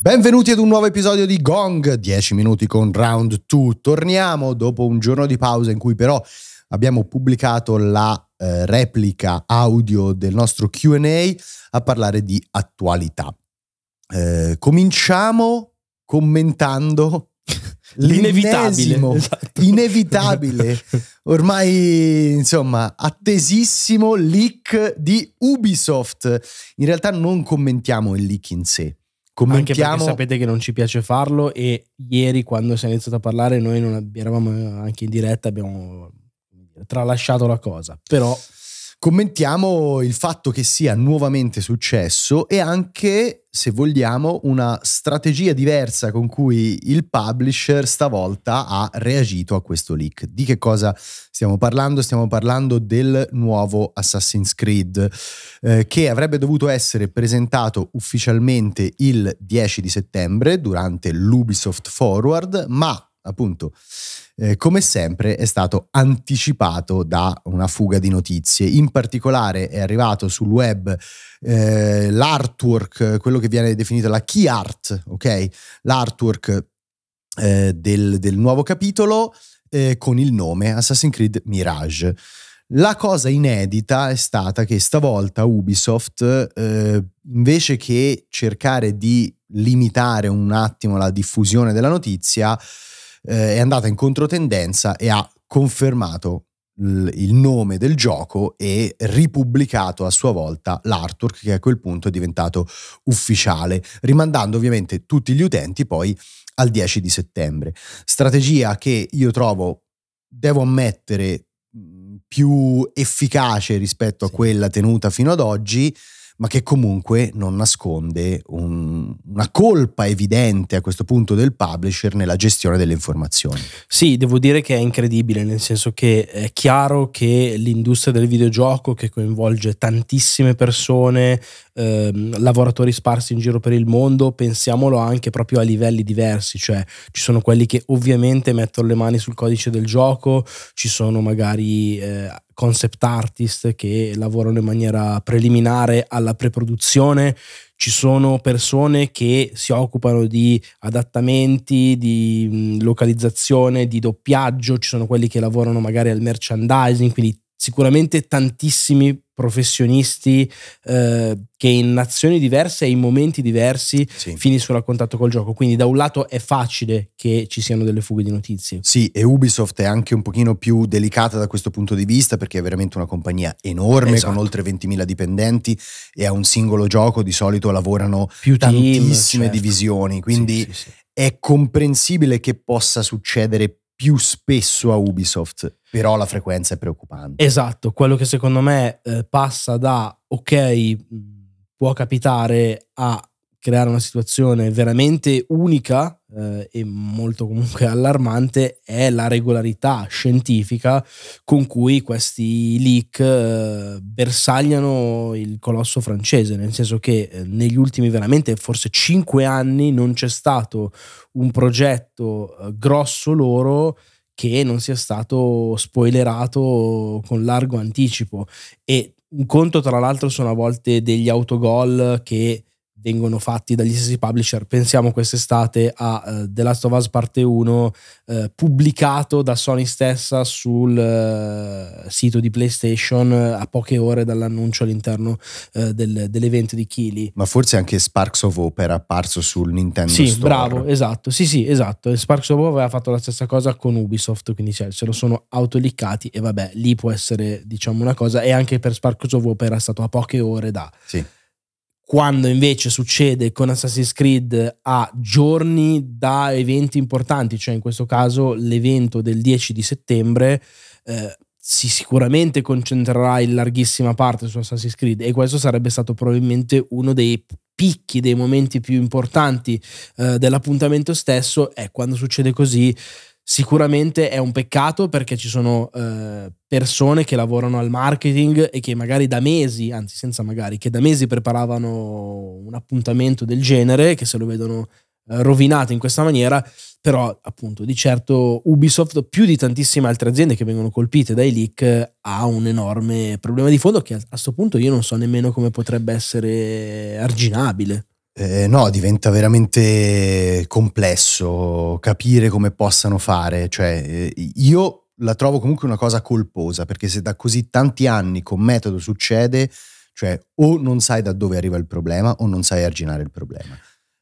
Benvenuti ad un nuovo episodio di Gong, 10 minuti con Round 2. Torniamo dopo un giorno di pausa in cui però abbiamo pubblicato la eh, replica audio del nostro QA a parlare di attualità. Eh, cominciamo commentando L'inevitabile. esatto. inevitabile, ormai insomma attesissimo leak di Ubisoft. In realtà non commentiamo il leak in sé. Anche perché sapete che non ci piace farlo e ieri quando si è iniziato a parlare noi non eravamo anche in diretta, abbiamo tralasciato la cosa. Però commentiamo il fatto che sia nuovamente successo e anche, se vogliamo, una strategia diversa con cui il publisher stavolta ha reagito a questo leak. Di che cosa stiamo parlando? Stiamo parlando del nuovo Assassin's Creed eh, che avrebbe dovuto essere presentato ufficialmente il 10 di settembre durante l'Ubisoft Forward, ma appunto eh, come sempre è stato anticipato da una fuga di notizie. In particolare è arrivato sul web eh, l'artwork, quello che viene definito la key art, ok? L'artwork eh, del, del, nuovo capitolo eh, con il nome Assassin's Creed Mirage. La cosa inedita è stata che stavolta Ubisoft, eh, invece che cercare di limitare un attimo la diffusione della notizia, eh, è andata in controtendenza e ha confermato il nome del gioco e ripubblicato a sua volta l'artwork che a quel punto è diventato ufficiale, rimandando ovviamente tutti gli utenti poi al 10 di settembre. Strategia che io trovo, devo ammettere, più efficace rispetto a quella tenuta fino ad oggi, ma che comunque non nasconde un, una colpa evidente a questo punto del publisher nella gestione delle informazioni. Sì, devo dire che è incredibile, nel senso che è chiaro che l'industria del videogioco che coinvolge tantissime persone, ehm, lavoratori sparsi in giro per il mondo, pensiamolo anche proprio a livelli diversi, cioè ci sono quelli che ovviamente mettono le mani sul codice del gioco, ci sono magari eh, concept artist che lavorano in maniera preliminare alla preproduzione, ci sono persone che si occupano di adattamenti, di localizzazione, di doppiaggio, ci sono quelli che lavorano magari al merchandising, quindi sicuramente tantissimi professionisti eh, che in nazioni diverse e in momenti diversi sì. finiscono a contatto col gioco. Quindi da un lato è facile che ci siano delle fughe di notizie. Sì, e Ubisoft è anche un pochino più delicata da questo punto di vista perché è veramente una compagnia enorme esatto. con oltre 20.000 dipendenti e a un singolo gioco di solito lavorano più tantissime team, certo. divisioni. Quindi sì, sì, è comprensibile che possa succedere più spesso a Ubisoft, però la frequenza è preoccupante. Esatto, quello che secondo me eh, passa da ok, può capitare a creare una situazione veramente unica eh, e molto comunque allarmante è la regolarità scientifica con cui questi leak eh, bersagliano il colosso francese, nel senso che eh, negli ultimi veramente forse cinque anni non c'è stato un progetto eh, grosso loro che non sia stato spoilerato con largo anticipo. E un conto tra l'altro sono a volte degli autogol che vengono fatti dagli stessi publisher. Pensiamo quest'estate a uh, The Last of Us Parte 1 uh, pubblicato da Sony stessa sul uh, sito di PlayStation a poche ore dall'annuncio all'interno del, dell'evento di Kili. Ma forse anche Sparks of Hope era apparso sul Nintendo sì, Store. bravo, esatto. Sì, sì, esatto. Sparks of Hope aveva fatto la stessa cosa con Ubisoft, quindi cioè, se lo sono autoliccati e vabbè, lì può essere diciamo una cosa e anche per Sparks of Hope era stato a poche ore da... Sì quando invece succede con Assassin's Creed a giorni da eventi importanti, cioè in questo caso l'evento del 10 di settembre, eh, si sicuramente concentrerà in larghissima parte su Assassin's Creed e questo sarebbe stato probabilmente uno dei picchi, dei momenti più importanti eh, dell'appuntamento stesso, è quando succede così Sicuramente è un peccato perché ci sono eh, persone che lavorano al marketing e che magari da mesi, anzi senza magari, che da mesi preparavano un appuntamento del genere, che se lo vedono eh, rovinato in questa maniera, però appunto di certo Ubisoft più di tantissime altre aziende che vengono colpite dai leak ha un enorme problema di fondo che a questo punto io non so nemmeno come potrebbe essere arginabile. Eh, no, diventa veramente complesso capire come possano fare. Cioè, eh, io la trovo comunque una cosa colposa, perché se da così tanti anni con metodo succede, cioè o non sai da dove arriva il problema o non sai arginare il problema.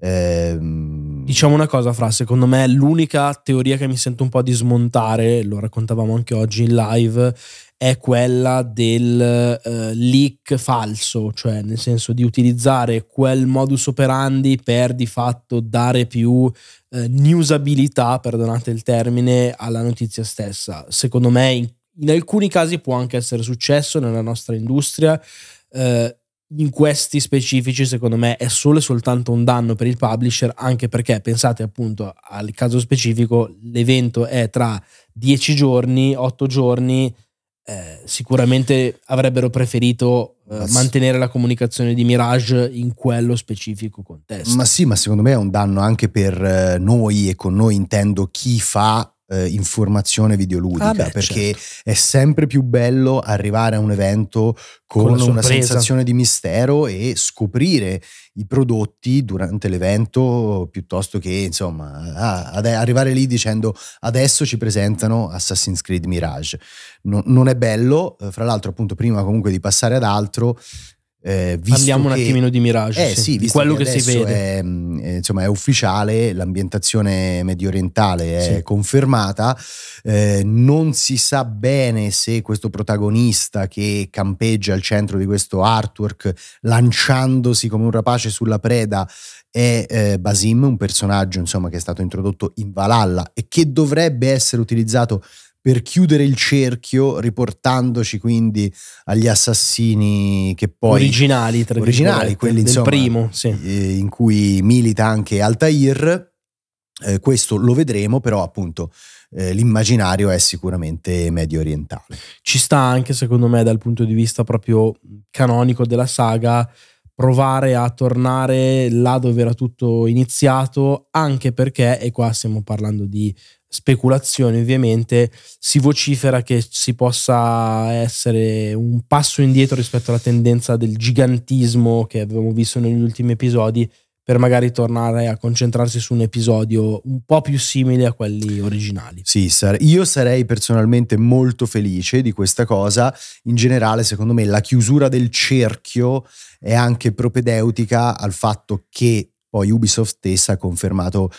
Ehm... Diciamo una cosa, Fra, secondo me l'unica teoria che mi sento un po' di smontare, lo raccontavamo anche oggi in live, è quella del uh, leak falso, cioè nel senso di utilizzare quel modus operandi per di fatto dare più uh, newsabilità, perdonate il termine, alla notizia stessa. Secondo me in, in alcuni casi può anche essere successo nella nostra industria. Uh, in questi specifici, secondo me, è solo e soltanto un danno per il publisher, anche perché pensate appunto al caso specifico, l'evento è tra 10 giorni, 8 giorni eh, sicuramente avrebbero preferito eh, mantenere la comunicazione di Mirage in quello specifico contesto. Ma sì, ma secondo me è un danno anche per eh, noi e con noi intendo chi fa eh, informazione videoludica ah beh, perché certo. è sempre più bello arrivare a un evento con, con una sensazione di mistero e scoprire i prodotti durante l'evento piuttosto che insomma ah, ad, arrivare lì dicendo adesso ci presentano Assassin's Creed Mirage no, non è bello eh, fra l'altro appunto prima comunque di passare ad altro eh, Parliamo un attimino di Mirage, eh, sì, sì, di quello che, che si vede. È, mm, è, insomma, è ufficiale, l'ambientazione medio orientale è sì. confermata, eh, non si sa bene se questo protagonista che campeggia al centro di questo artwork lanciandosi come un rapace sulla preda è eh, Basim, un personaggio insomma, che è stato introdotto in Valhalla e che dovrebbe essere utilizzato per chiudere il cerchio, riportandoci quindi agli assassini che poi originali, tra originali quelli insomma, primo, sì. eh, in cui milita anche Altair. Eh, questo lo vedremo, però appunto eh, l'immaginario è sicuramente medio orientale. Ci sta anche secondo me dal punto di vista proprio canonico della saga provare a tornare là dove era tutto iniziato, anche perché, e qua stiamo parlando di speculazioni ovviamente, si vocifera che si possa essere un passo indietro rispetto alla tendenza del gigantismo che avevamo visto negli ultimi episodi per magari tornare a concentrarsi su un episodio un po' più simile a quelli originali. Sì, io sarei personalmente molto felice di questa cosa. In generale, secondo me, la chiusura del cerchio è anche propedeutica al fatto che poi Ubisoft stessa ha confermato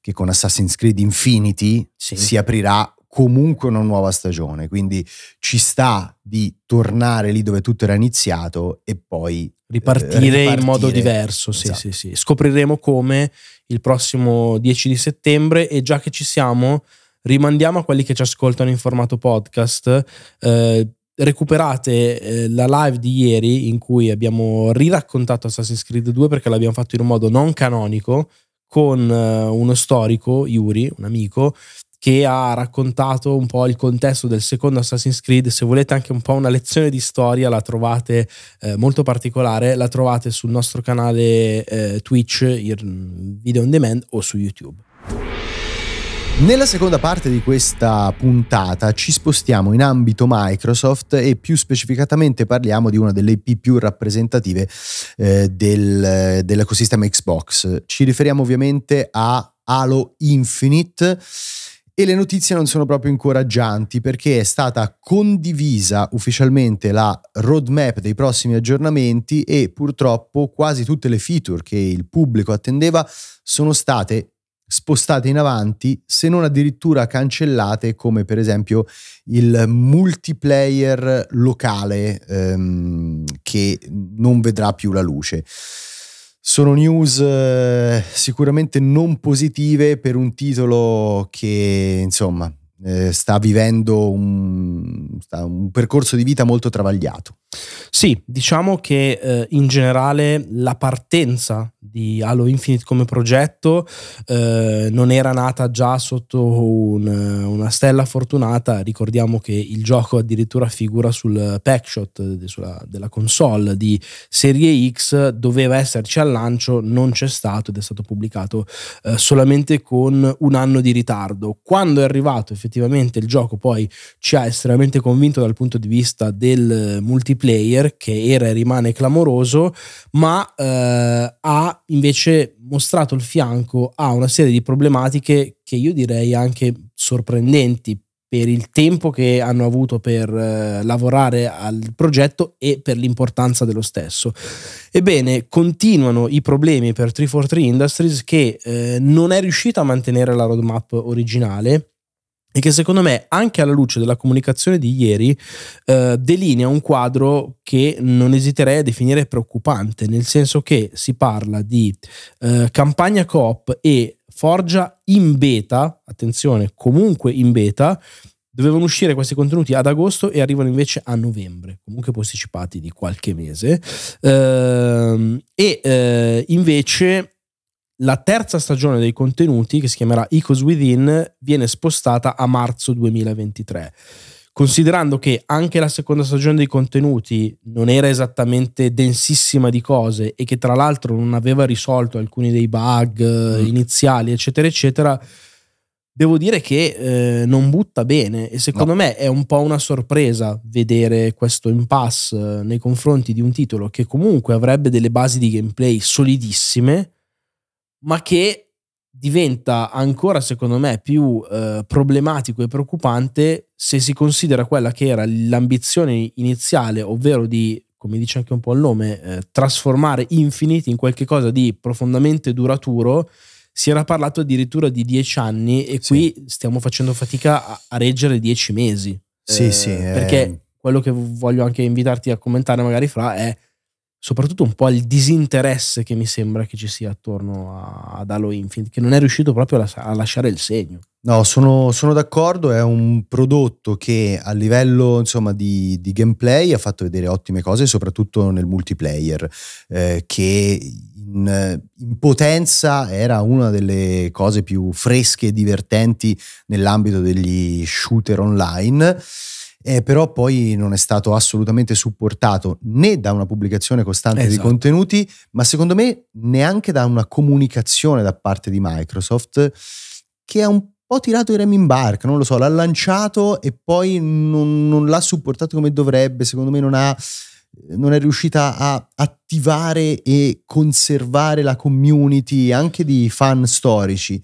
che con Assassin's Creed Infinity sì. si aprirà comunque una nuova stagione, quindi ci sta di tornare lì dove tutto era iniziato e poi ripartire, eh, ripartire. in modo diverso. Sì, esatto. sì, sì. Scopriremo come il prossimo 10 di settembre e già che ci siamo rimandiamo a quelli che ci ascoltano in formato podcast. Eh, recuperate eh, la live di ieri in cui abbiamo riraccontato Assassin's Creed 2 perché l'abbiamo fatto in un modo non canonico con uh, uno storico, Yuri, un amico, che ha raccontato un po' il contesto del secondo Assassin's Creed. Se volete anche un po' una lezione di storia, la trovate eh, molto particolare, la trovate sul nostro canale eh, Twitch, il video on demand o su YouTube. Nella seconda parte di questa puntata ci spostiamo in ambito Microsoft e più specificatamente parliamo di una delle IP più rappresentative eh, del, dell'ecosistema Xbox. Ci riferiamo ovviamente a Halo Infinite e le notizie non sono proprio incoraggianti perché è stata condivisa ufficialmente la roadmap dei prossimi aggiornamenti e purtroppo quasi tutte le feature che il pubblico attendeva sono state spostate in avanti, se non addirittura cancellate, come per esempio il multiplayer locale ehm, che non vedrà più la luce. Sono news eh, sicuramente non positive per un titolo che, insomma, eh, sta vivendo un, sta un, percorso di vita molto travagliato. Sì, diciamo che eh, in generale la partenza di Halo Infinite come progetto eh, non era nata già sotto un, una stella fortunata. Ricordiamo che il gioco addirittura figura sul packshot sulla, della console di Serie X, doveva esserci al lancio, non c'è stato ed è stato pubblicato eh, solamente con un anno di ritardo. Quando è arrivato effettivamente il gioco poi ci ha estremamente convinto dal punto di vista del multiplayer che era e rimane clamoroso, ma eh, ha invece mostrato il fianco a una serie di problematiche che io direi anche sorprendenti per il tempo che hanno avuto per eh, lavorare al progetto e per l'importanza dello stesso. Ebbene, continuano i problemi per 343 Industries che eh, non è riuscita a mantenere la roadmap originale e che secondo me, anche alla luce della comunicazione di ieri, eh, delinea un quadro che non esiterei a definire preoccupante, nel senso che si parla di eh, campagna coop e forgia in beta, attenzione, comunque in beta, dovevano uscire questi contenuti ad agosto e arrivano invece a novembre, comunque posticipati di qualche mese. Eh, e invece la terza stagione dei contenuti, che si chiamerà Ecos Within, viene spostata a marzo 2023. Considerando che anche la seconda stagione dei contenuti non era esattamente densissima di cose e che tra l'altro non aveva risolto alcuni dei bug mm. iniziali, eccetera, eccetera, devo dire che eh, non butta bene e secondo no. me è un po' una sorpresa vedere questo impasse eh, nei confronti di un titolo che comunque avrebbe delle basi di gameplay solidissime ma che diventa ancora, secondo me, più eh, problematico e preoccupante se si considera quella che era l'ambizione iniziale, ovvero di, come dice anche un po' il nome, eh, trasformare Infinite in qualcosa di profondamente duraturo. Si era parlato addirittura di dieci anni e sì. qui stiamo facendo fatica a, a reggere dieci mesi. Sì, eh, sì. Perché quello che voglio anche invitarti a commentare magari fra è soprattutto un po' il disinteresse che mi sembra che ci sia attorno a, ad Halo Infinite, che non è riuscito proprio a, a lasciare il segno. No, sono, sono, d'accordo, è un prodotto che a livello insomma, di, di, gameplay ha fatto vedere ottime cose, soprattutto nel multiplayer, eh, che in, in, potenza era una delle cose più fresche e divertenti nell'ambito degli shooter online eh, però poi non è stato assolutamente supportato né da una pubblicazione costante esatto. di contenuti, ma secondo me neanche da una comunicazione da parte di Microsoft che ha un po' tirato i remi in barca, non lo so, l'ha lanciato e poi non, non l'ha supportato come dovrebbe, secondo me non ha non è riuscita a attivare e conservare la community anche di fan storici.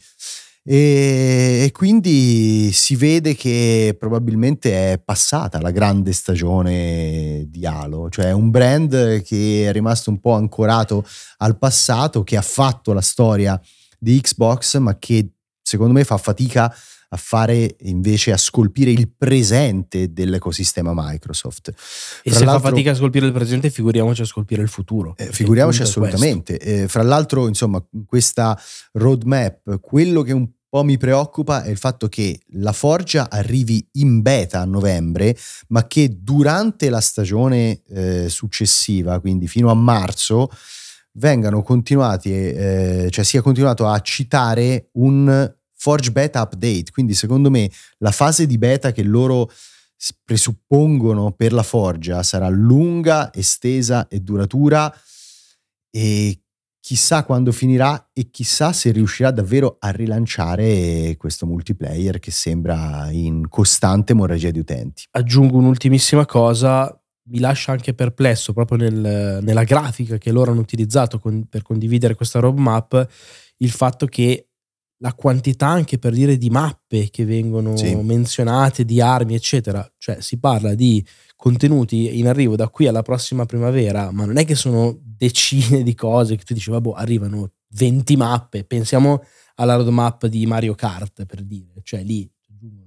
E, e, quindi si vede che probabilmente è passata la grande stagione di Halo, cioè un brand che è rimasto un po' ancorato al passato, che ha fatto la storia di Xbox, ma che secondo me fa fatica a fare invece a scolpire il presente dell'ecosistema Microsoft. E fra se fa fatica a scolpire il presente, figuriamoci a scolpire il futuro. Eh, figuriamoci assolutamente. Eh, fra l'altro, insomma, questa roadmap, quello che un po' mi preoccupa è il fatto che la Forgia arrivi in beta a novembre, ma che durante la stagione eh, successiva, quindi fino a marzo, vengano continuati, eh, cioè sia continuato a citare un Forge Beta Update. Quindi secondo me la fase di beta che loro presuppongono per la Forgia sarà lunga, estesa e duratura e chissà quando finirà e chissà se riuscirà davvero a rilanciare questo multiplayer che sembra in costante emorragia di utenti. Aggiungo un'ultimissima cosa, mi lascia anche perplesso proprio nel, nella grafica che loro hanno utilizzato con, per condividere questa roadmap, il fatto che la quantità anche per dire di mappe che vengono sì. menzionate, di armi, eccetera. Cioè si parla di contenuti in arrivo da qui alla prossima primavera, ma non è che sono decine di cose che tu dici, vabbè, arrivano 20 mappe. Pensiamo alla roadmap di Mario Kart, per dire. Cioè lì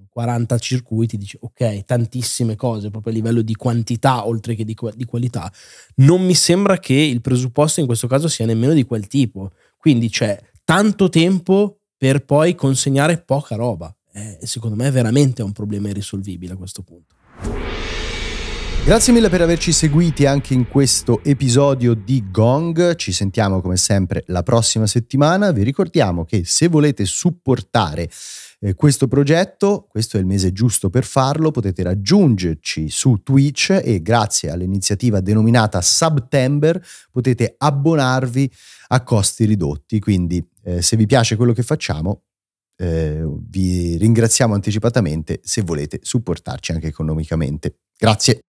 40 circuiti, dici ok, tantissime cose proprio a livello di quantità oltre che di, di qualità. Non mi sembra che il presupposto in questo caso sia nemmeno di quel tipo. Quindi c'è tanto tempo per poi consegnare poca roba. Eh, secondo me veramente è un problema irrisolvibile a questo punto. Grazie mille per averci seguiti anche in questo episodio di Gong. Ci sentiamo come sempre la prossima settimana. Vi ricordiamo che se volete supportare eh, questo progetto, questo è il mese giusto per farlo, potete raggiungerci su Twitch e grazie all'iniziativa denominata September potete abbonarvi a costi ridotti. Quindi eh, se vi piace quello che facciamo, eh, vi ringraziamo anticipatamente se volete supportarci anche economicamente. Grazie.